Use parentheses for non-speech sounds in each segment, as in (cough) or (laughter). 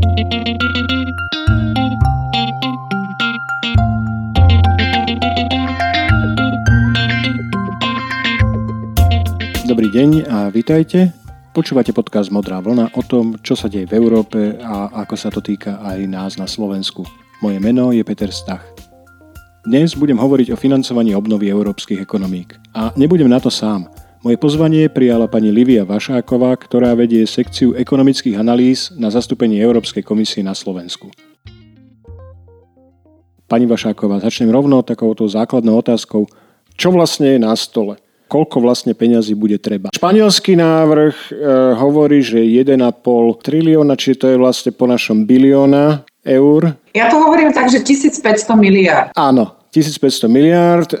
Dobrý deň a vítajte. Počúvate podcast Modrá vlna o tom, čo sa deje v Európe a ako sa to týka aj nás na Slovensku. Moje meno je Peter Stach. Dnes budem hovoriť o financovaní obnovy európskych ekonomík. A nebudem na to sám. Moje pozvanie prijala pani Livia Vašáková, ktorá vedie sekciu ekonomických analýz na zastúpení Európskej komisie na Slovensku. Pani Vašáková, začnem rovno takouto základnou otázkou. Čo vlastne je na stole? koľko vlastne peňazí bude treba. Španielský návrh e, hovorí, že 1,5 trilióna, čiže to je vlastne po našom bilióna eur. Ja to hovorím tak, že 1500 miliard. Áno, 1500 miliard. E,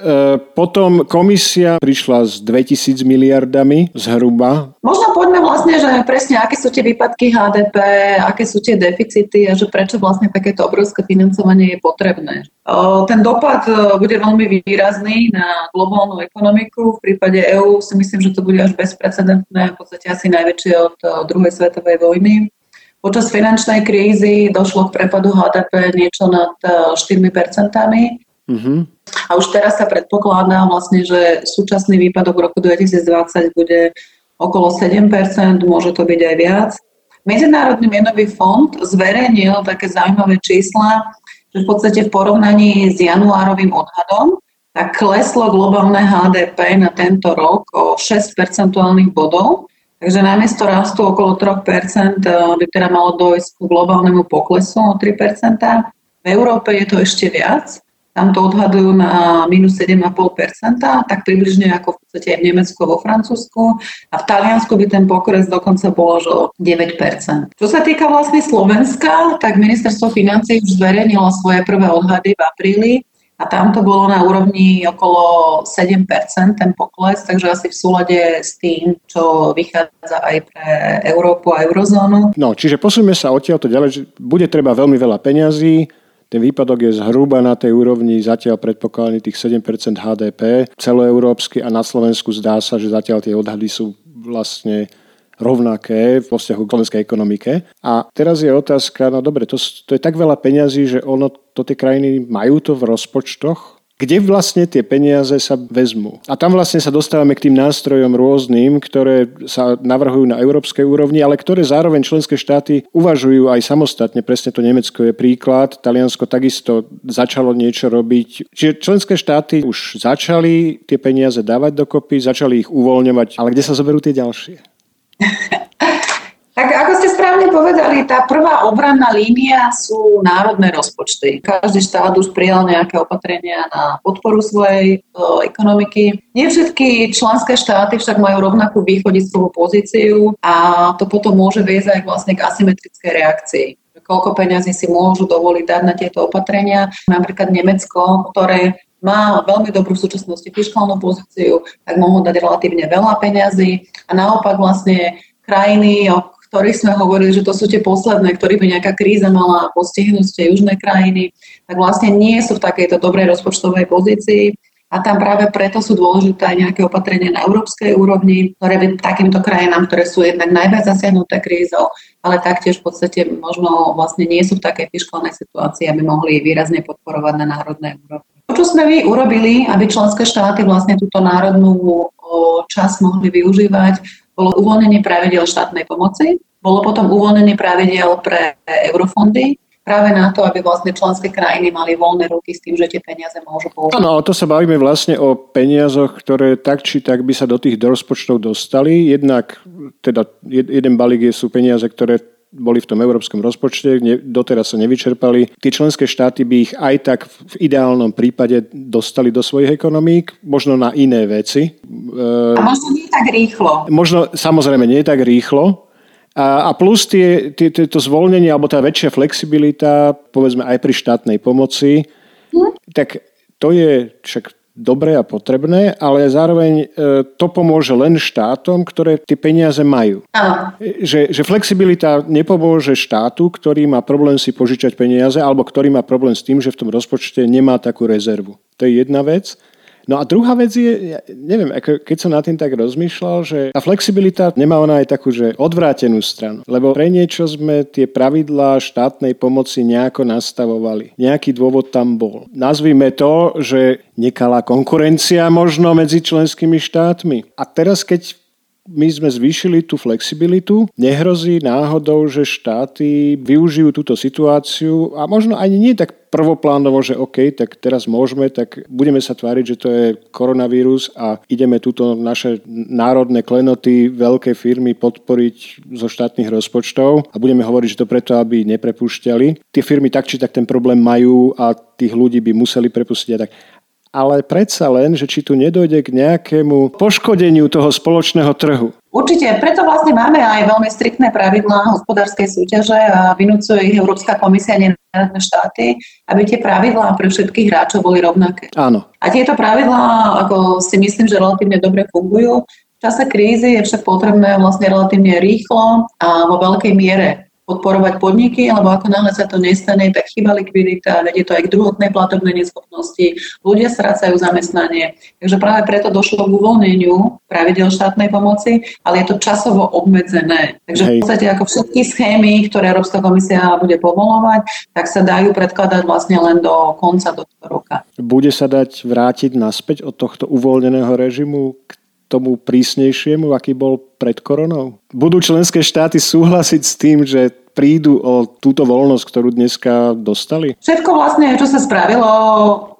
potom komisia prišla s 2000 miliardami zhruba. Možno poďme vlastne, že presne aké sú tie výpadky HDP, aké sú tie deficity a že prečo vlastne takéto obrovské financovanie je potrebné. E, ten dopad e, bude veľmi výrazný na globálnu ekonomiku. V prípade EÚ si myslím, že to bude až bezprecedentné, v podstate asi najväčšie od druhej svetovej vojny. Počas finančnej krízy došlo k prepadu HDP niečo nad 4 percentami Mm-hmm. A už teraz sa predpokladá vlastne, že súčasný výpadok v roku 2020 bude okolo 7%, môže to byť aj viac. Medzinárodný menový fond zverejnil také zaujímavé čísla, že v podstate v porovnaní s januárovým odhadom tak kleslo globálne HDP na tento rok o 6 percentuálnych bodov, takže namiesto rastu okolo 3% by teda malo dojsť k globálnemu poklesu o 3% V Európe je to ešte viac, tam to odhadujú na minus 7,5%, tak približne ako v podstate aj v Nemecku vo Francúzsku. A v Taliansku by ten pokres dokonca bol že 9%. Čo sa týka vlastne Slovenska, tak ministerstvo financí už zverejnilo svoje prvé odhady v apríli a tam to bolo na úrovni okolo 7% ten pokles, takže asi v súlade s tým, čo vychádza aj pre Európu a eurozónu. No, čiže posúňme sa odtiaľto ďalej, že bude treba veľmi veľa peňazí, ten výpadok je zhruba na tej úrovni zatiaľ predpokladaný tých 7% HDP celoeurópsky a na Slovensku zdá sa, že zatiaľ tie odhady sú vlastne rovnaké v vzťahu k slovenskej ekonomike. A teraz je otázka, no dobre, to, to je tak veľa peňazí, že ono, to tie krajiny majú to v rozpočtoch, kde vlastne tie peniaze sa vezmú. A tam vlastne sa dostávame k tým nástrojom rôznym, ktoré sa navrhujú na európskej úrovni, ale ktoré zároveň členské štáty uvažujú aj samostatne. Presne to Nemecko je príklad. Taliansko takisto začalo niečo robiť. Čiže členské štáty už začali tie peniaze dávať dokopy, začali ich uvoľňovať, ale kde sa zoberú tie ďalšie? (laughs) Tak ako ste správne povedali, tá prvá obranná línia sú národné rozpočty. Každý štát už prijal nejaké opatrenia na podporu svojej o, ekonomiky. Nie všetky členské štáty však majú rovnakú východiskovú pozíciu a to potom môže viesť aj vlastne k asymetrickej reakcii koľko peňazí si môžu dovoliť dať na tieto opatrenia. Napríklad Nemecko, ktoré má veľmi dobrú v súčasnosti fiskálnu pozíciu, tak mohol dať relatívne veľa peňazí a naopak vlastne krajiny, ktorých sme hovorili, že to sú tie posledné, ktorých by nejaká kríza mala postihnúť tie južné krajiny, tak vlastne nie sú v takejto dobrej rozpočtovej pozícii. A tam práve preto sú dôležité aj nejaké opatrenia na európskej úrovni, ktoré by takýmto krajinám, ktoré sú jednak najviac zasiahnuté krízou, ale taktiež v podstate možno vlastne nie sú v takej fiskálnej situácii, aby mohli výrazne podporovať na národnej úrovni. To, čo sme my urobili, aby členské štáty vlastne túto národnú časť mohli využívať, bolo uvoľnenie pravidel štátnej pomoci, bolo potom uvoľnenie pravidel pre eurofondy, práve na to, aby vlastne členské krajiny mali voľné ruky s tým, že tie peniaze môžu použiť. Áno, to sa bavíme vlastne o peniazoch, ktoré tak či tak by sa do tých rozpočtov dostali. Jednak, teda jeden balík sú peniaze, ktoré boli v tom európskom rozpočte, ne, doteraz sa nevyčerpali. Tie členské štáty by ich aj tak v ideálnom prípade dostali do svojich ekonomík, možno na iné veci. A možno nie tak rýchlo. Možno, samozrejme, nie tak rýchlo, a, a plus tie, tie, to zvolnenie alebo tá väčšia flexibilita, povedzme aj pri štátnej pomoci, hm? tak to je však dobré a potrebné, ale zároveň e, to pomôže len štátom, ktoré tie peniaze majú. Áno. Že, že flexibilita nepomôže štátu, ktorý má problém si požičať peniaze alebo ktorý má problém s tým, že v tom rozpočte nemá takú rezervu. To je jedna vec. No a druhá vec je, ja neviem, ako keď som na tým tak rozmýšľal, že tá flexibilita nemá ona aj takú, že odvrátenú stranu. Lebo pre niečo sme tie pravidlá štátnej pomoci nejako nastavovali. Nejaký dôvod tam bol. Nazvime to, že nekalá konkurencia možno medzi členskými štátmi. A teraz, keď my sme zvýšili tú flexibilitu. Nehrozí náhodou, že štáty využijú túto situáciu a možno ani nie tak prvoplánovo, že OK, tak teraz môžeme, tak budeme sa tváriť, že to je koronavírus a ideme túto naše národné klenoty, veľké firmy podporiť zo štátnych rozpočtov a budeme hovoriť, že to preto, aby neprepúšťali. Tie firmy tak či tak ten problém majú a tých ľudí by museli prepustiť a tak ale predsa len, že či tu nedojde k nejakému poškodeniu toho spoločného trhu. Určite, preto vlastne máme aj veľmi striktné pravidlá hospodárskej súťaže a vynúcuje ich Európska komisia a štáty, aby tie pravidlá pre všetkých hráčov boli rovnaké. Áno. A tieto pravidlá, ako si myslím, že relatívne dobre fungujú. V čase krízy je však potrebné vlastne relatívne rýchlo a vo veľkej miere podporovať podniky, lebo ako náhle sa to nestane, tak chyba likvidita, vedie to aj k druhotnej platobnej neschopnosti, ľudia strácajú zamestnanie. Takže práve preto došlo k uvoľneniu pravidel štátnej pomoci, ale je to časovo obmedzené. Takže Hej. v podstate ako všetky schémy, ktoré Európska komisia bude povolovať, tak sa dajú predkladať vlastne len do konca tohto roka. Bude sa dať vrátiť naspäť od tohto uvoľneného režimu k tomu prísnejšiemu, aký bol pred koronou? Budú členské štáty súhlasiť s tým, že prídu o túto voľnosť, ktorú dneska dostali? Všetko vlastne, čo sa spravilo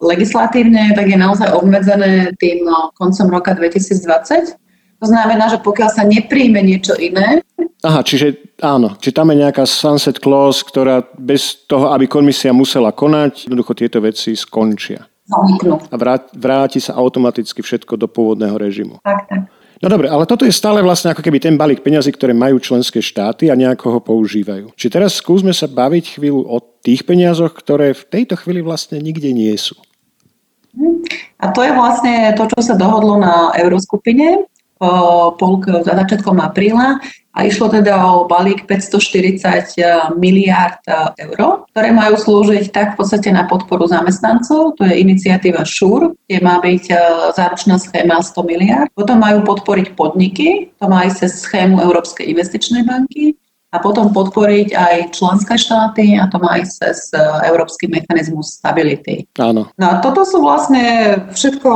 legislatívne, tak je naozaj obmedzené tým no, koncom roka 2020. To znamená, že pokiaľ sa nepríjme niečo iné... Aha, čiže áno, či tam je nejaká sunset clause, ktorá bez toho, aby komisia musela konať, jednoducho tieto veci skončia zaniknú. A vráti sa automaticky všetko do pôvodného režimu. Tak, tak. No dobre, ale toto je stále vlastne ako keby ten balík peňazí, ktoré majú členské štáty a nejako ho používajú. Či teraz skúsme sa baviť chvíľu o tých peniazoch, ktoré v tejto chvíli vlastne nikde nie sú. A to je vlastne to, čo sa dohodlo na Euroskupine polk za začiatkom apríla a išlo teda o balík 540 e, miliárd e, eur, ktoré majú slúžiť tak v podstate na podporu zamestnancov, to je iniciatíva ŠUR, kde má byť e, záručná schéma 100 miliárd. Potom majú podporiť podniky, to má ísť cez schému Európskej investičnej banky a potom podporiť aj členské štáty a to má ísť cez Európsky mechanizmus stability. Áno. No a toto sú vlastne všetko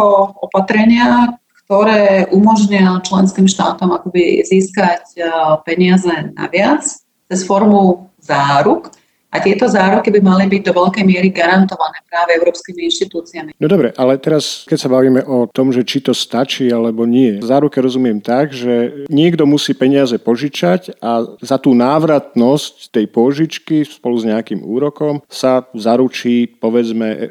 opatrenia, ktoré umožnia členským štátom akoby získať e, peniaze naviac cez formu záruk, a tieto zároky by mali byť do veľkej miery garantované práve európskymi inštitúciami. No dobre, ale teraz, keď sa bavíme o tom, že či to stačí alebo nie, záruke rozumiem tak, že niekto musí peniaze požičať a za tú návratnosť tej požičky spolu s nejakým úrokom sa zaručí, povedzme, e,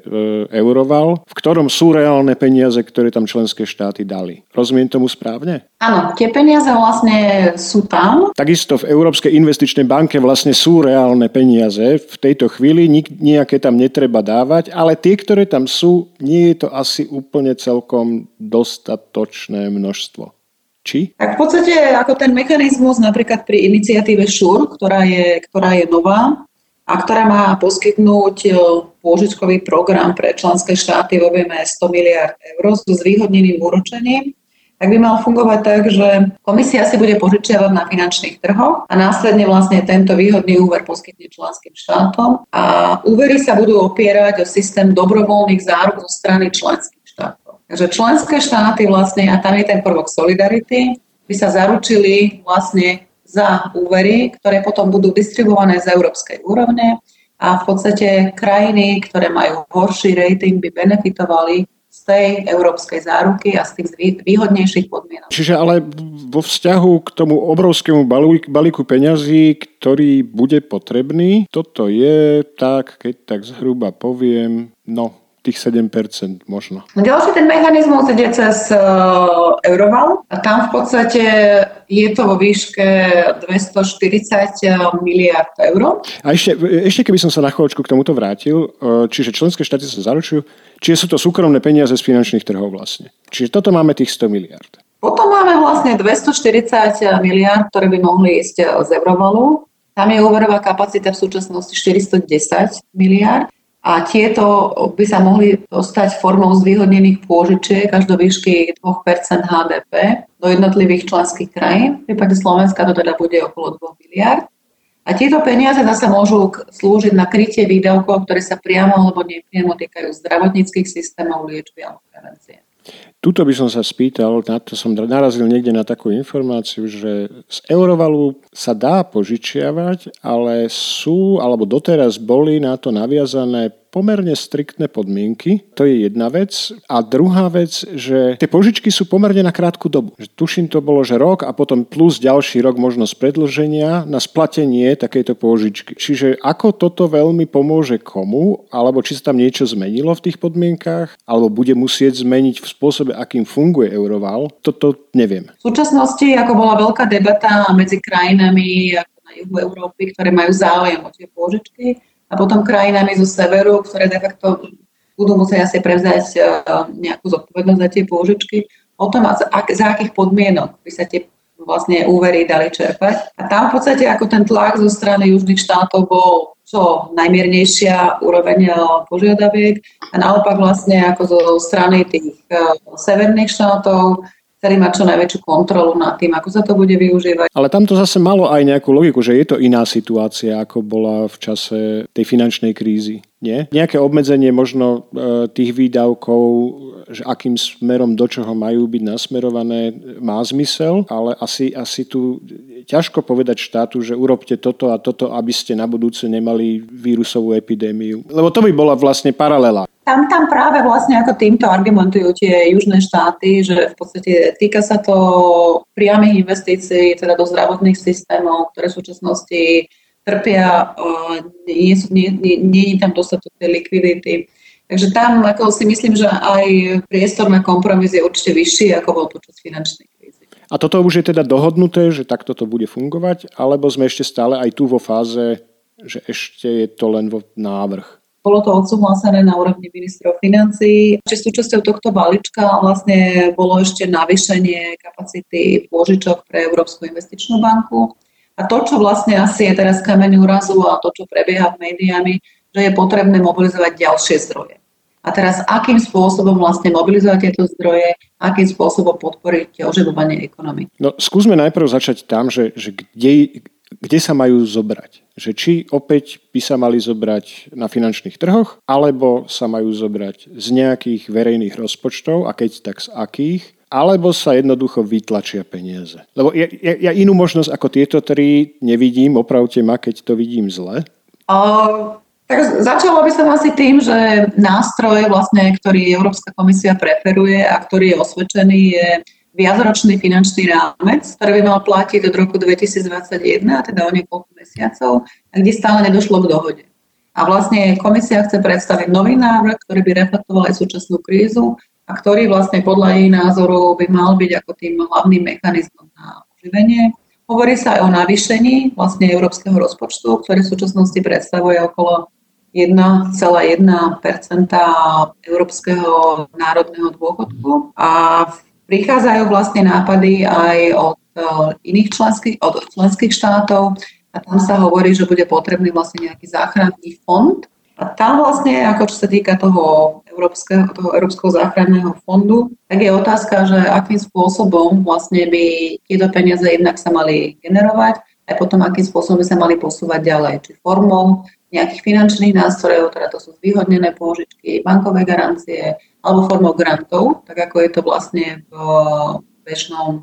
euroval, v ktorom sú reálne peniaze, ktoré tam členské štáty dali. Rozumiem tomu správne? Áno, tie peniaze vlastne sú tam. Takisto v Európskej investičnej banke vlastne sú reálne peniaze, v tejto chvíli, nejaké tam netreba dávať, ale tie, ktoré tam sú, nie je to asi úplne celkom dostatočné množstvo. Či? Tak v podstate ako ten mechanizmus napríklad pri iniciatíve ŠUR, ktorá je, ktorá je nová a ktorá má poskytnúť e, pôžičkový program pre členské štáty v objeme 100 miliard eur s zvýhodneným úročením, tak by mal fungovať tak, že komisia si bude požičiavať na finančných trhoch a následne vlastne tento výhodný úver poskytne členským štátom a úvery sa budú opierať o systém dobrovoľných záruk zo strany členských štátov. Takže členské štáty vlastne, a tam je ten prvok solidarity, by sa zaručili vlastne za úvery, ktoré potom budú distribuované z európskej úrovne a v podstate krajiny, ktoré majú horší rating, by benefitovali tej európskej záruky a z tých výhodnejších podmienok. Čiže ale vo vzťahu k tomu obrovskému balíku peňazí, ktorý bude potrebný, toto je tak, keď tak zhruba poviem, no tých 7% možno. No, ďalší ten mechanizmus ide cez uh, Euroval a tam v podstate je to vo výške 240 miliard eur. A ešte, ešte keby som sa na chvíľočku k tomuto vrátil, uh, čiže členské štáty sa zaručujú, čiže sú to súkromné peniaze z finančných trhov vlastne. Čiže toto máme tých 100 miliard. Potom máme vlastne 240 miliard, ktoré by mohli ísť z Eurovalu. Tam je úverová kapacita v súčasnosti 410 miliard a tieto by sa mohli dostať formou zvýhodnených pôžičiek až do výšky 2% HDP do jednotlivých členských krajín. V prípade Slovenska to teda bude okolo 2 miliard. A tieto peniaze zase môžu slúžiť na krytie výdavkov, ktoré sa priamo alebo nepriamo týkajú zdravotníckých systémov, liečby alebo prevencie. Tuto by som sa spýtal, na to som narazil niekde na takú informáciu, že z Eurovalu sa dá požičiavať, ale sú, alebo doteraz boli na to naviazané pomerne striktné podmienky. To je jedna vec. A druhá vec, že tie požičky sú pomerne na krátku dobu. Tuším to bolo, že rok a potom plus ďalší rok možnosť predlženia na splatenie takejto požičky. Čiže ako toto veľmi pomôže komu, alebo či sa tam niečo zmenilo v tých podmienkách, alebo bude musieť zmeniť v spôsobe, akým funguje Euroval, toto neviem. V súčasnosti, ako bola veľká debata medzi krajinami na juhu Európy, ktoré majú záujem o tie pôžičky, a potom krajinami zo severu, ktoré de facto budú musieť asi prevzať e, nejakú zodpovednosť za tie pôžičky, o tom, za, za akých podmienok by sa tie vlastne úvery dali čerpať. A tam v podstate ako ten tlak zo strany južných štátov bol čo najmiernejšia úroveň e, požiadaviek a naopak vlastne ako zo strany tých e, severných štátov ktorý má čo najväčšiu kontrolu nad tým, ako sa to bude využívať. Ale tam to zase malo aj nejakú logiku, že je to iná situácia, ako bola v čase tej finančnej krízy. Nie? Nejaké obmedzenie možno e, tých výdavkov, že akým smerom do čoho majú byť nasmerované, má zmysel, ale asi, asi tu ťažko povedať štátu, že urobte toto a toto, aby ste na budúce nemali vírusovú epidémiu. Lebo to by bola vlastne paralela. Tam, tam práve vlastne ako týmto argumentujú tie južné štáty, že v podstate týka sa to priamých investícií teda do zdravotných systémov, ktoré v súčasnosti trpia, nie, nie, nie, nie je tam dostatok tej likvidity. Takže tam ako si myslím, že aj priestor na kompromis je určite vyšší, ako bol počas finančnej krízy. A toto už je teda dohodnuté, že takto to bude fungovať, alebo sme ešte stále aj tu vo fáze, že ešte je to len vo návrh? Bolo to odsúhlasené na úrovni ministrov financí. Čiže súčasťou tohto balíčka vlastne bolo ešte navýšenie kapacity pôžičok pre Európsku investičnú banku. A to, čo vlastne asi je teraz kameň úrazu a to, čo prebieha v médiami, že je potrebné mobilizovať ďalšie zdroje. A teraz akým spôsobom vlastne mobilizovať tieto zdroje, akým spôsobom podporiť oživovanie ekonomiky? No, skúsme najprv začať tam, že, že kde, kde sa majú zobrať. Že či opäť by sa mali zobrať na finančných trhoch, alebo sa majú zobrať z nejakých verejných rozpočtov, a keď tak z akých, alebo sa jednoducho vytlačia peniaze. Lebo ja, ja, ja inú možnosť ako tieto tri nevidím, opravte ma, keď to vidím zle. Uh, tak začalo by som asi tým, že nástroj, vlastne, ktorý Európska komisia preferuje a ktorý je osvedčený, je viacročný finančný rámec, ktorý by mal platiť od roku 2021, teda o niekoľko mesiacov, a kde stále nedošlo k dohode. A vlastne komisia chce predstaviť nový návrh, ktorý by reflektoval aj súčasnú krízu a ktorý vlastne podľa jej názoru by mal byť ako tým hlavným mechanizmom na oživenie. Hovorí sa aj o navýšení vlastne európskeho rozpočtu, ktorý v súčasnosti predstavuje okolo 1,1% európskeho národného dôchodku a Prichádzajú vlastne nápady aj od e, iných členských, od členských štátov a tam sa hovorí, že bude potrebný vlastne nejaký záchranný fond. A tam vlastne, ako čo sa týka toho Európskeho, toho Európskeho záchranného fondu, tak je otázka, že akým spôsobom vlastne by tieto peniaze jednak sa mali generovať a potom akým spôsobom by sa mali posúvať ďalej, či formou nejakých finančných nástrojov, teda to sú zvýhodnené pôžičky, bankové garancie, alebo formou grantov, tak ako je to vlastne v bežnom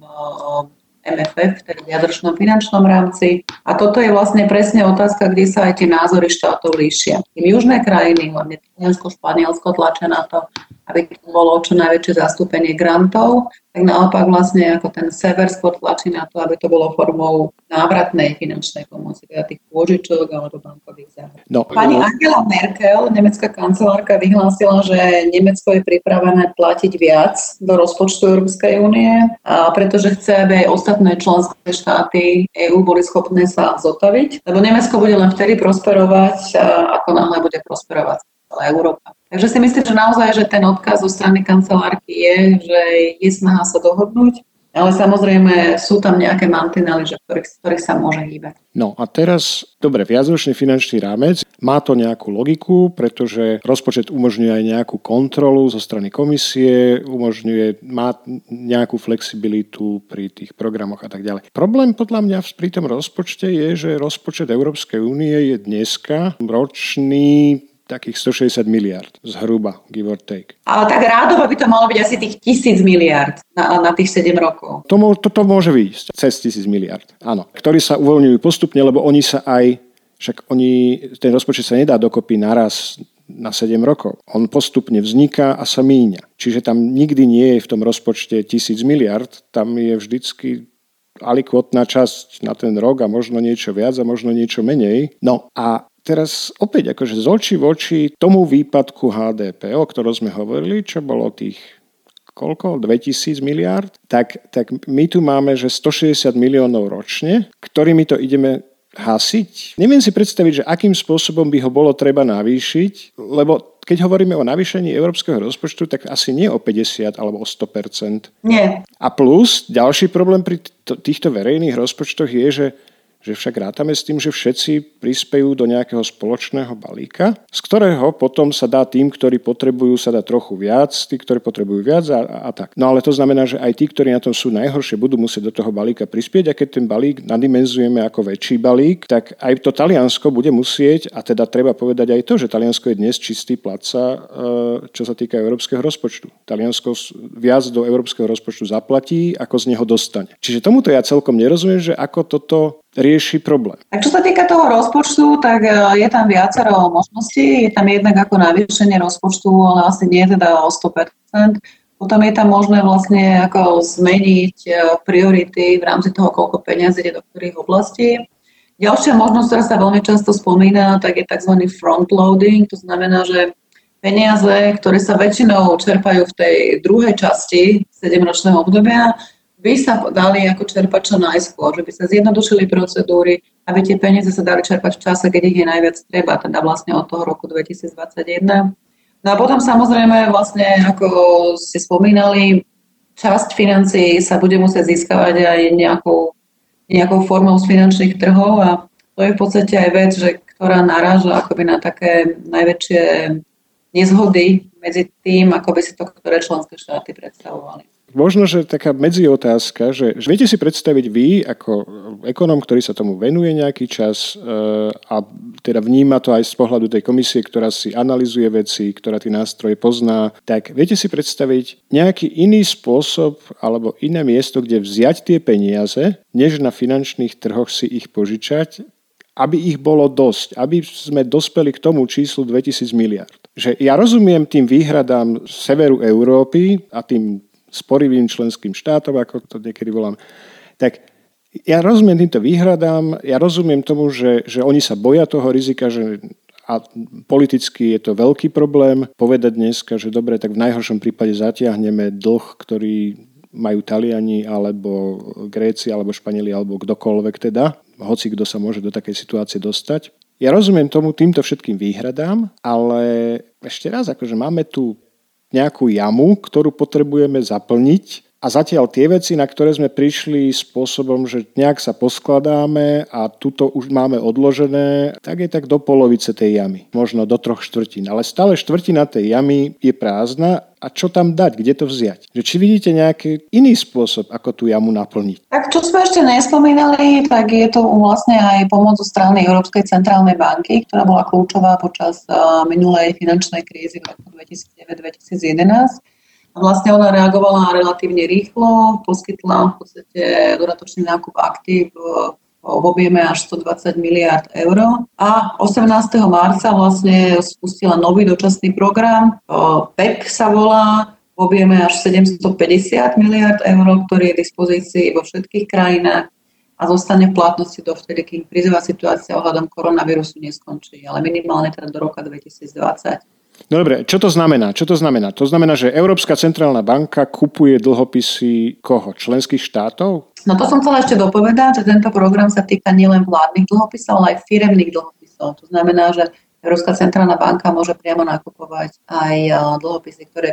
MFF, teda v jadročnom finančnom rámci. A toto je vlastne presne otázka, kde sa aj tie názory štátov líšia. Tým južné krajiny, hlavne Taliansko, Španielsko tlačia na to, aby bolo čo najväčšie zastúpenie grantov, tak naopak vlastne ako ten sever skôr tlačí na to, aby to bolo formou návratnej finančnej pomoci, teda tých pôžičok alebo bankových záhrad. No. Pani Angela Merkel, nemecká kancelárka, vyhlásila, že Nemecko je pripravené platiť viac do rozpočtu Európskej únie, pretože chce, aby aj ostatné členské štáty EÚ boli schopné sa zotaviť, lebo Nemecko bude len vtedy prosperovať, ako náhle bude prosperovať celá Európa. Takže si myslím, že naozaj, že ten odkaz zo strany kancelárky je, že je snaha sa dohodnúť Ale samozrejme sú tam nejaké mantinely, že ktorých, ktorých sa môže hýbať. No a teraz, dobre, viacročný finančný rámec, má to nejakú logiku, pretože rozpočet umožňuje aj nejakú kontrolu zo strany komisie, umožňuje, má nejakú flexibilitu pri tých programoch a tak ďalej. Problém podľa mňa pri tom rozpočte je, že rozpočet Európskej únie je dneska ročný takých 160 miliard, zhruba, give or take. Ale tak rádovo by to malo byť asi tých tisíc miliard na, na tých 7 rokov. To, to, to môže výjsť cez tisíc miliard, áno. Ktorí sa uvoľňujú postupne, lebo oni sa aj, však oni, ten rozpočet sa nedá dokopy naraz na 7 rokov. On postupne vzniká a sa míňa. Čiže tam nikdy nie je v tom rozpočte tisíc miliard, tam je vždycky alikvotná časť na ten rok a možno niečo viac a možno niečo menej. No a teraz opäť akože z očí v oči tomu výpadku HDP, o ktorom sme hovorili, čo bolo tých koľko? 2000 miliard, tak, tak my tu máme, že 160 miliónov ročne, ktorými to ideme hasiť. Neviem si predstaviť, že akým spôsobom by ho bolo treba navýšiť, lebo keď hovoríme o navýšení európskeho rozpočtu, tak asi nie o 50 alebo o 100%. Nie. A plus, ďalší problém pri týchto verejných rozpočtoch je, že že však rátame s tým, že všetci prispejú do nejakého spoločného balíka, z ktorého potom sa dá tým, ktorí potrebujú, sa dá trochu viac, tí, ktorí potrebujú viac a, a, tak. No ale to znamená, že aj tí, ktorí na tom sú najhoršie, budú musieť do toho balíka prispieť a keď ten balík nadimenzujeme ako väčší balík, tak aj to Taliansko bude musieť, a teda treba povedať aj to, že Taliansko je dnes čistý placa, e, čo sa týka európskeho rozpočtu. Taliansko viac do európskeho rozpočtu zaplatí, ako z neho dostane. Čiže tomuto ja celkom nerozumiem, že ako toto rieši problém. A čo sa týka toho rozpočtu, tak e, je tam viacero možností. Je tam jednak ako navýšenie rozpočtu, ale asi nie teda o 100%. Potom je tam možné vlastne ako zmeniť e, priority v rámci toho, koľko peniazí ide do ktorých oblastí. Ďalšia možnosť, ktorá sa veľmi často spomína, tak je tzv. frontloading. To znamená, že peniaze, ktoré sa väčšinou čerpajú v tej druhej časti 7-ročného obdobia, by sa dali ako čerpať čo najskôr, že by sa zjednodušili procedúry, aby tie peniaze sa dali čerpať v čase, keď ich je najviac treba, teda vlastne od toho roku 2021. No a potom samozrejme vlastne, ako ste spomínali, časť financií sa bude musieť získavať aj nejakou, nejakou formou z finančných trhov a to je v podstate aj vec, že, ktorá naráža akoby na také najväčšie nezhody medzi tým, ako by si to ktoré členské štáty predstavovali. Možno, že taká medziotázka, že, že viete si predstaviť vy ako ekonom, ktorý sa tomu venuje nejaký čas e, a teda vníma to aj z pohľadu tej komisie, ktorá si analizuje veci, ktorá tie nástroje pozná, tak viete si predstaviť nejaký iný spôsob alebo iné miesto, kde vziať tie peniaze, než na finančných trhoch si ich požičať, aby ich bolo dosť, aby sme dospeli k tomu číslu 2000 miliard. Že ja rozumiem tým výhradám severu Európy a tým sporivým členským štátom, ako to niekedy volám, tak ja rozumiem týmto výhradám, ja rozumiem tomu, že, že oni sa boja toho rizika, že a politicky je to veľký problém povedať dneska, že dobre, tak v najhoršom prípade zatiahneme dlh, ktorý majú Taliani, alebo Gréci, alebo Španieli, alebo kdokoľvek teda, hoci kto sa môže do takej situácie dostať. Ja rozumiem tomu týmto všetkým výhradám, ale ešte raz, akože máme tu nejakú jamu, ktorú potrebujeme zaplniť a zatiaľ tie veci, na ktoré sme prišli spôsobom, že nejak sa poskladáme a tuto už máme odložené, tak je tak do polovice tej jamy, možno do troch štvrtín. Ale stále štvrtina tej jamy je prázdna a čo tam dať, kde to vziať. Že či vidíte nejaký iný spôsob, ako tú jamu naplniť? Tak čo sme ešte nespomínali, tak je to vlastne aj pomoc zo strany Európskej centrálnej banky, ktorá bola kľúčová počas minulej finančnej krízy v roku 2009-2011 a vlastne ona reagovala relatívne rýchlo, poskytla v podstate dodatočný nákup aktív v objeme až 120 miliard eur. A 18. marca vlastne spustila nový dočasný program, PEP sa volá, v objeme až 750 miliard eur, ktorý je v dispozícii vo všetkých krajinách a zostane v platnosti dovtedy, kým krizová situácia ohľadom koronavírusu neskončí, ale minimálne teda do roka 2020. No dobre, čo to znamená? Čo to znamená? To znamená, že Európska centrálna banka kupuje dlhopisy koho? Členských štátov? No to som chcela ešte dopovedať, že tento program sa týka nielen vládnych dlhopisov, ale aj firemných dlhopisov. To znamená, že Európska centrálna banka môže priamo nakupovať aj dlhopisy, ktoré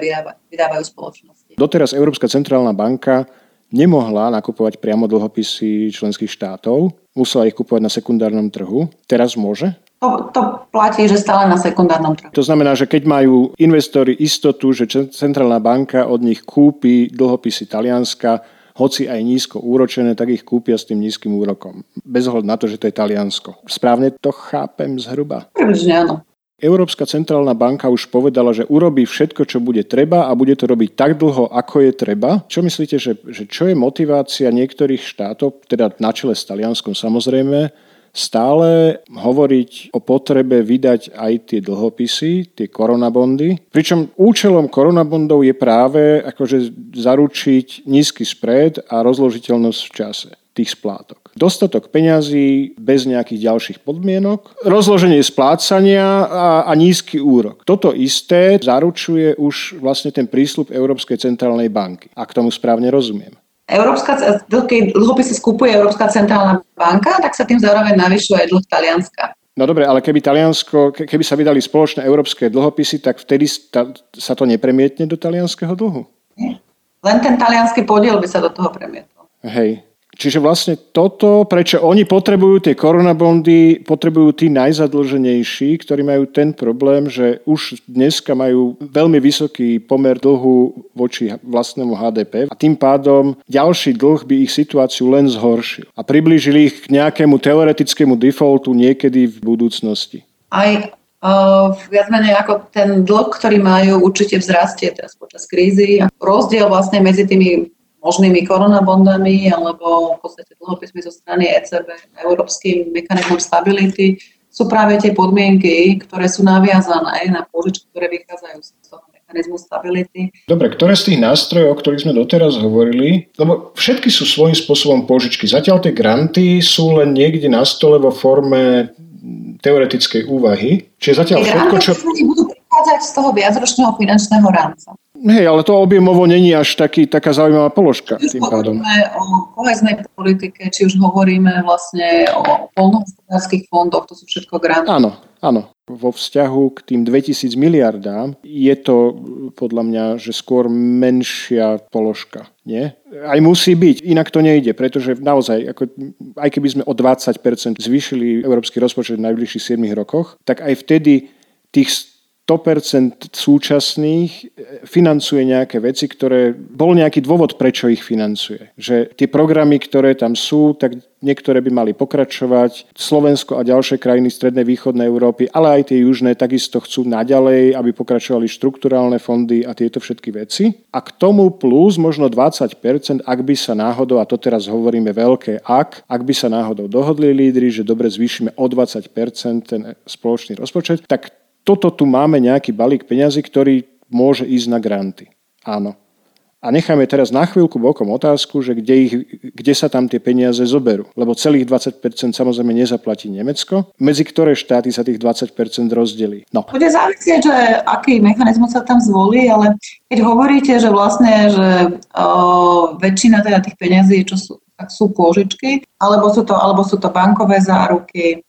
vydávajú spoločnosti. Doteraz Európska centrálna banka nemohla nakupovať priamo dlhopisy členských štátov, musela ich kupovať na sekundárnom trhu. Teraz môže? To, to platí, že stále na sekundárnom trhu. To znamená, že keď majú investori istotu, že Centrálna banka od nich kúpi dlhopisy Talianska, hoci aj nízko úročené, tak ich kúpia s tým nízkym úrokom. Bez ohľadu na to, že to je Taliansko. Správne to chápem zhruba? Približne áno. Európska centrálna banka už povedala, že urobí všetko, čo bude treba a bude to robiť tak dlho, ako je treba. Čo myslíte, že, že čo je motivácia niektorých štátov, teda na čele s Talianskom samozrejme, stále hovoriť o potrebe vydať aj tie dlhopisy, tie koronabondy. Pričom účelom koronabondov je práve akože zaručiť nízky spread a rozložiteľnosť v čase tých splátok. Dostatok peňazí bez nejakých ďalších podmienok, rozloženie splácania a, a nízky úrok. Toto isté zaručuje už vlastne ten prísľub Európskej centrálnej banky, ak tomu správne rozumiem. Európska, keď dlhopisy skupuje Európska centrálna banka, tak sa tým zároveň navyšuje aj dlh Talianska. No dobre, ale keby, Taliansko, keby sa vydali spoločné európske dlhopisy, tak vtedy sa to nepremietne do talianského dlhu? Nie. Len ten talianský podiel by sa do toho premietol. Hej, Čiže vlastne toto, prečo oni potrebujú tie koronabondy, potrebujú tí najzadlženejší, ktorí majú ten problém, že už dneska majú veľmi vysoký pomer dlhu voči vlastnému HDP a tým pádom ďalší dlh by ich situáciu len zhoršil a priblížili ich k nejakému teoretickému defaultu niekedy v budúcnosti. Aj Uh, viac menej ako ten dlh, ktorý majú, určite vzrastie teraz počas krízy. Rozdiel vlastne medzi tými možnými koronabondami alebo v podstate dlhopismi zo strany ECB, Európskym mechanizmom stability, sú práve tie podmienky, ktoré sú naviazané na pôžičky, ktoré vychádzajú z toho mechanizmu stability. Dobre, ktoré z tých nástrojov, o ktorých sme doteraz hovorili, lebo všetky sú svojím spôsobom pôžičky. Zatiaľ tie granty sú len niekde na stole vo forme teoretickej úvahy. Čiže zatiaľ všetko, čo... budú prichádzať z toho viacročného finančného rámca. Hej, ale to objemovo není až taký, taká zaujímavá položka či tým pádom. o koheznej politike, či už hovoríme vlastne o polnohospodárských fondoch, to sú všetko granty. Áno, áno. Vo vzťahu k tým 2000 miliardám je to podľa mňa, že skôr menšia položka. Nie? Aj musí byť, inak to nejde, pretože naozaj, ako, aj keby sme o 20% zvýšili európsky rozpočet v najbližších 7 rokoch, tak aj vtedy tých 100% súčasných e, financuje nejaké veci, ktoré... Bol nejaký dôvod, prečo ich financuje. Že tie programy, ktoré tam sú, tak niektoré by mali pokračovať. Slovensko a ďalšie krajiny strednej východnej Európy, ale aj tie južné, takisto chcú naďalej, aby pokračovali štrukturálne fondy a tieto všetky veci. A k tomu plus možno 20%, ak by sa náhodou, a to teraz hovoríme veľké ak, ak by sa náhodou dohodli lídry, že dobre zvýšime o 20% ten spoločný rozpočet, tak toto tu máme nejaký balík peňazí, ktorý môže ísť na granty. Áno. A nechajme teraz na chvíľku bokom otázku, že kde, ich, kde sa tam tie peniaze zoberú. Lebo celých 20% samozrejme nezaplatí Nemecko. Medzi ktoré štáty sa tých 20% rozdelí? No. Bude závisieť, že aký mechanizmus sa tam zvolí, ale keď hovoríte, že vlastne, že o, väčšina teda tých peniazí, čo sú, tak sú pôžičky, alebo sú to, alebo sú to bankové záruky,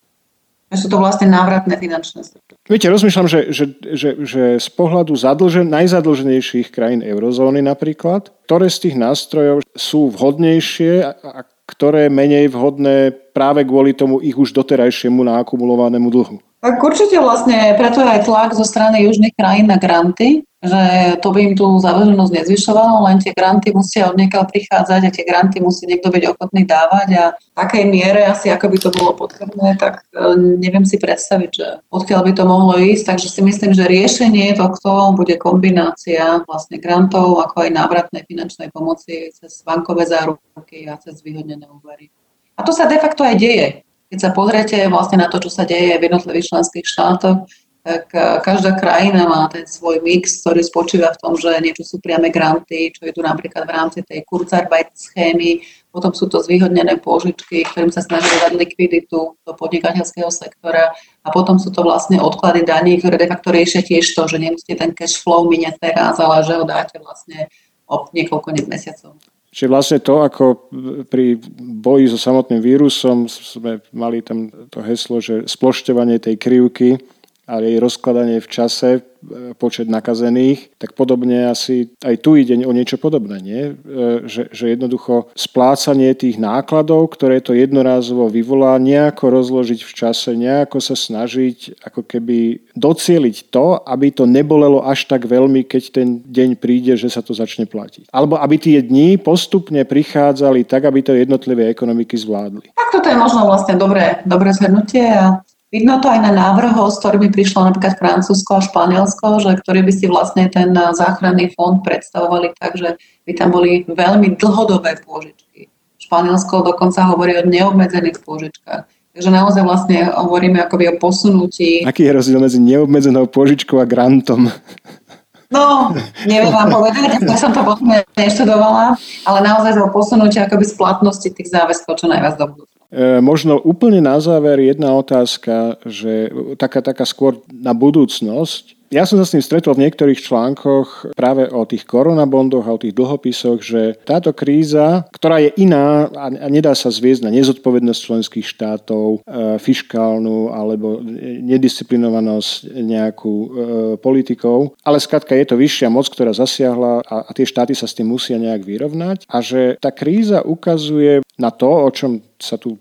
že sú to vlastne návratné finančné zdroje. Viete, rozmýšľam, že, že, že, že z pohľadu zadlžen, najzadlženejších krajín eurozóny napríklad, ktoré z tých nástrojov sú vhodnejšie a ktoré menej vhodné práve kvôli tomu ich už doterajšiemu naakumulovanému dlhu. Tak určite vlastne, preto je aj tlak zo strany južných krajín na granty, že to by im tú zadlženosť nezvyšovalo, len tie granty musia od niekaľ prichádzať a tie granty musí niekto byť ochotný dávať a v takej miere asi ako by to bolo potrebné, tak e, neviem si predstaviť, že odkiaľ by to mohlo ísť, takže si myslím, že riešenie tohto bude kombinácia vlastne grantov ako aj návratnej finančnej pomoci cez bankové záruky a cez vyhodnené úvery. A to sa de facto aj deje. Keď sa pozriete vlastne na to, čo sa deje v jednotlivých členských štátoch, tak e, každá krajina má ten svoj mix, ktorý spočíva v tom, že niečo sú priame granty, čo je tu napríklad v rámci tej Kurzarbeit schémy, potom sú to zvýhodnené pôžičky, ktorým sa snaží dať likviditu do podnikateľského sektora a potom sú to vlastne odklady daní, ktoré de facto riešia tiež to, že nemusíte ten cash flow minieť teraz, ale že ho dáte vlastne o niekoľko mesiacov. Čiže vlastne to, ako pri boji so samotným vírusom sme mali tam to heslo, že splošťovanie tej krivky a jej rozkladanie v čase počet nakazených, tak podobne asi aj tu ide o niečo podobné, nie? Že, že jednoducho splácanie tých nákladov, ktoré to jednorázovo vyvolá, nejako rozložiť v čase, nejako sa snažiť ako keby docieliť to, aby to nebolelo až tak veľmi, keď ten deň príde, že sa to začne platiť. Alebo aby tie dni postupne prichádzali tak, aby to jednotlivé ekonomiky zvládli. Tak toto je možno vlastne dobré, dobré zhrnutie a Vidno to aj na návrhoch, s ktorými prišlo napríklad Francúzsko a Španielsko, že ktorí by si vlastne ten záchranný fond predstavovali tak, že by tam boli veľmi dlhodobé pôžičky. Španielsko dokonca hovorí o neobmedzených pôžičkách. Takže naozaj vlastne hovoríme akoby o posunutí. Aký je rozdiel medzi neobmedzenou pôžičkou a grantom? No, neviem vám (laughs) povedať, ja som to potom neštudovala, ale naozaj o posunutie akoby splatnosti tých záväzkov čo najviac do budúcna. E, možno úplne na záver jedna otázka, že taká, taká skôr na budúcnosť. Ja som sa s tým stretol v niektorých článkoch práve o tých koronabondoch a o tých dlhopisoch, že táto kríza, ktorá je iná a nedá sa zviezť na nezodpovednosť členských štátov, e, fiškálnu alebo nedisciplinovanosť nejakú e, politikou, ale skladka je to vyššia moc, ktorá zasiahla a, tie štáty sa s tým musia nejak vyrovnať a že tá kríza ukazuje na to, o čom sa tu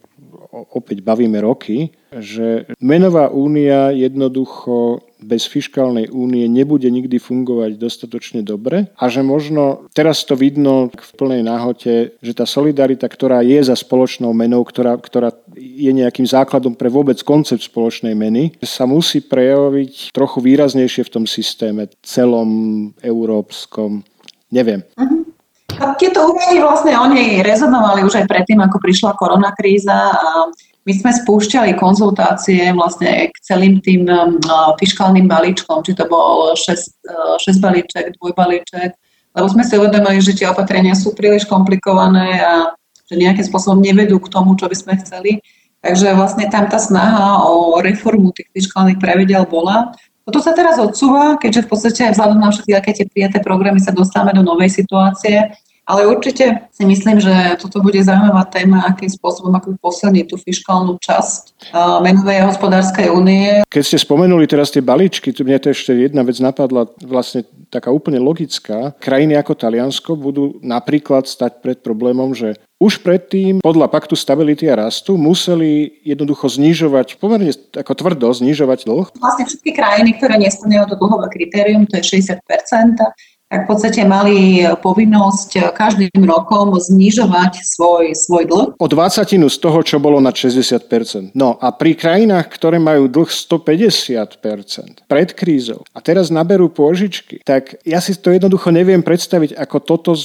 opäť bavíme roky, že menová únia jednoducho bez fiskálnej únie nebude nikdy fungovať dostatočne dobre a že možno teraz to vidno v plnej náhote, že tá solidarita, ktorá je za spoločnou menou, ktorá, ktorá je nejakým základom pre vôbec koncept spoločnej meny, sa musí prejaviť trochu výraznejšie v tom systéme celom európskom. Neviem. Uh-huh. Tieto úvahy vlastne oni rezonovali už aj predtým, ako prišla koronakríza a my sme spúšťali konzultácie vlastne k celým tým um, fiskálnym balíčkom, či to bol 6, 6 balíček, 2 balíček, lebo sme si uvedomili, že tie opatrenia sú príliš komplikované a že nejakým spôsobom nevedú k tomu, čo by sme chceli. Takže vlastne tam tá snaha o reformu tých fiskálnych pravidel bola. Toto sa teraz odsúva, keďže v podstate vzhľadom na všetky tie prijaté programy sa dostávame do novej situácie ale určite si myslím, že toto bude zaujímavá téma, akým spôsobom ako posilniť tú fiskálnu časť menovej hospodárskej únie. Keď ste spomenuli teraz tie balíčky, tu mne to ešte jedna vec napadla, vlastne taká úplne logická. Krajiny ako Taliansko budú napríklad stať pred problémom, že už predtým podľa paktu stability a rastu museli jednoducho znižovať, pomerne ako tvrdo znižovať dlh. Vlastne všetky krajiny, ktoré nesplňujú to dlhové kritérium, to je 60 tak v podstate mali povinnosť každým rokom znižovať svoj, svoj dlh. O 20 z toho, čo bolo na 60% No a pri krajinách, ktoré majú dlh 150% pred krízou a teraz naberú pôžičky, tak ja si to jednoducho neviem predstaviť, ako toto e,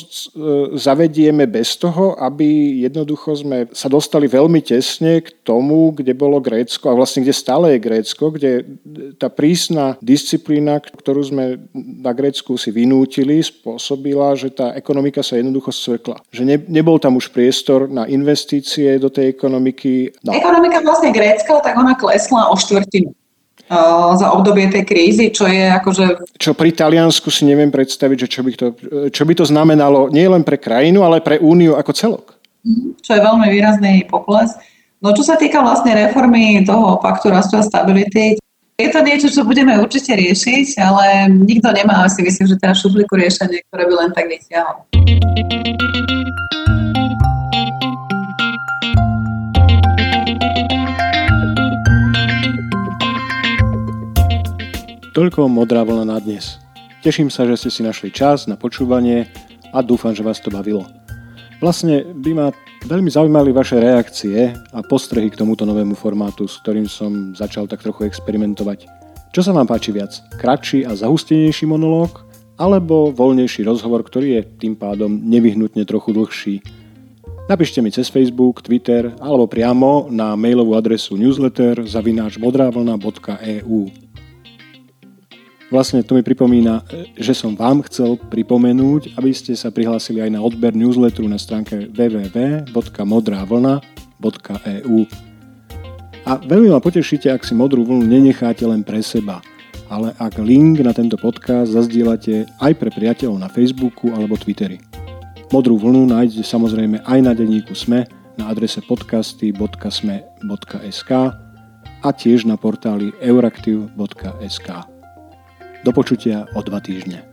zavedieme bez toho, aby jednoducho sme sa dostali veľmi tesne k tomu, kde bolo Grécko a vlastne kde stále je Grécko, kde tá prísna disciplína, ktorú sme na Grécku si vynútili, donútili, spôsobila, že tá ekonomika sa jednoducho svrkla. Že ne, nebol tam už priestor na investície do tej ekonomiky. No. Ekonomika vlastne grécka, tak ona klesla o štvrtinu za obdobie tej krízy, čo je akože... Čo pri Taliansku si neviem predstaviť, že čo by to, čo by to znamenalo nie len pre krajinu, ale pre úniu ako celok. Mhm, čo je veľmi výrazný pokles. No čo sa týka vlastne reformy toho paktu rastu a stability, je to niečo, čo budeme určite riešiť, ale nikto nemá asi myslím, že teraz šupliku riešenie, ktoré by len tak vyťahol. Toľko modrá vlna na dnes. Teším sa, že ste si našli čas na počúvanie a dúfam, že vás to bavilo. Vlastne by ma veľmi zaujímali vaše reakcie a postrehy k tomuto novému formátu, s ktorým som začal tak trochu experimentovať. Čo sa vám páči viac? Kratší a zahustenejší monológ? Alebo voľnejší rozhovor, ktorý je tým pádom nevyhnutne trochu dlhší? Napíšte mi cez Facebook, Twitter alebo priamo na mailovú adresu newsletter zavináč modravlna.eu. Vlastne to mi pripomína, že som vám chcel pripomenúť, aby ste sa prihlásili aj na odber newsletteru na stránke www.modravlna.eu. A veľmi ma potešíte, ak si modrú vlnu nenecháte len pre seba, ale ak link na tento podcast zazdielate aj pre priateľov na Facebooku alebo Twitteri. Modrú vlnu nájdete samozrejme aj na denníku SME na adrese podcasty.sme.sk a tiež na portáli euraktiv.sk. Do počutia o dva týždne.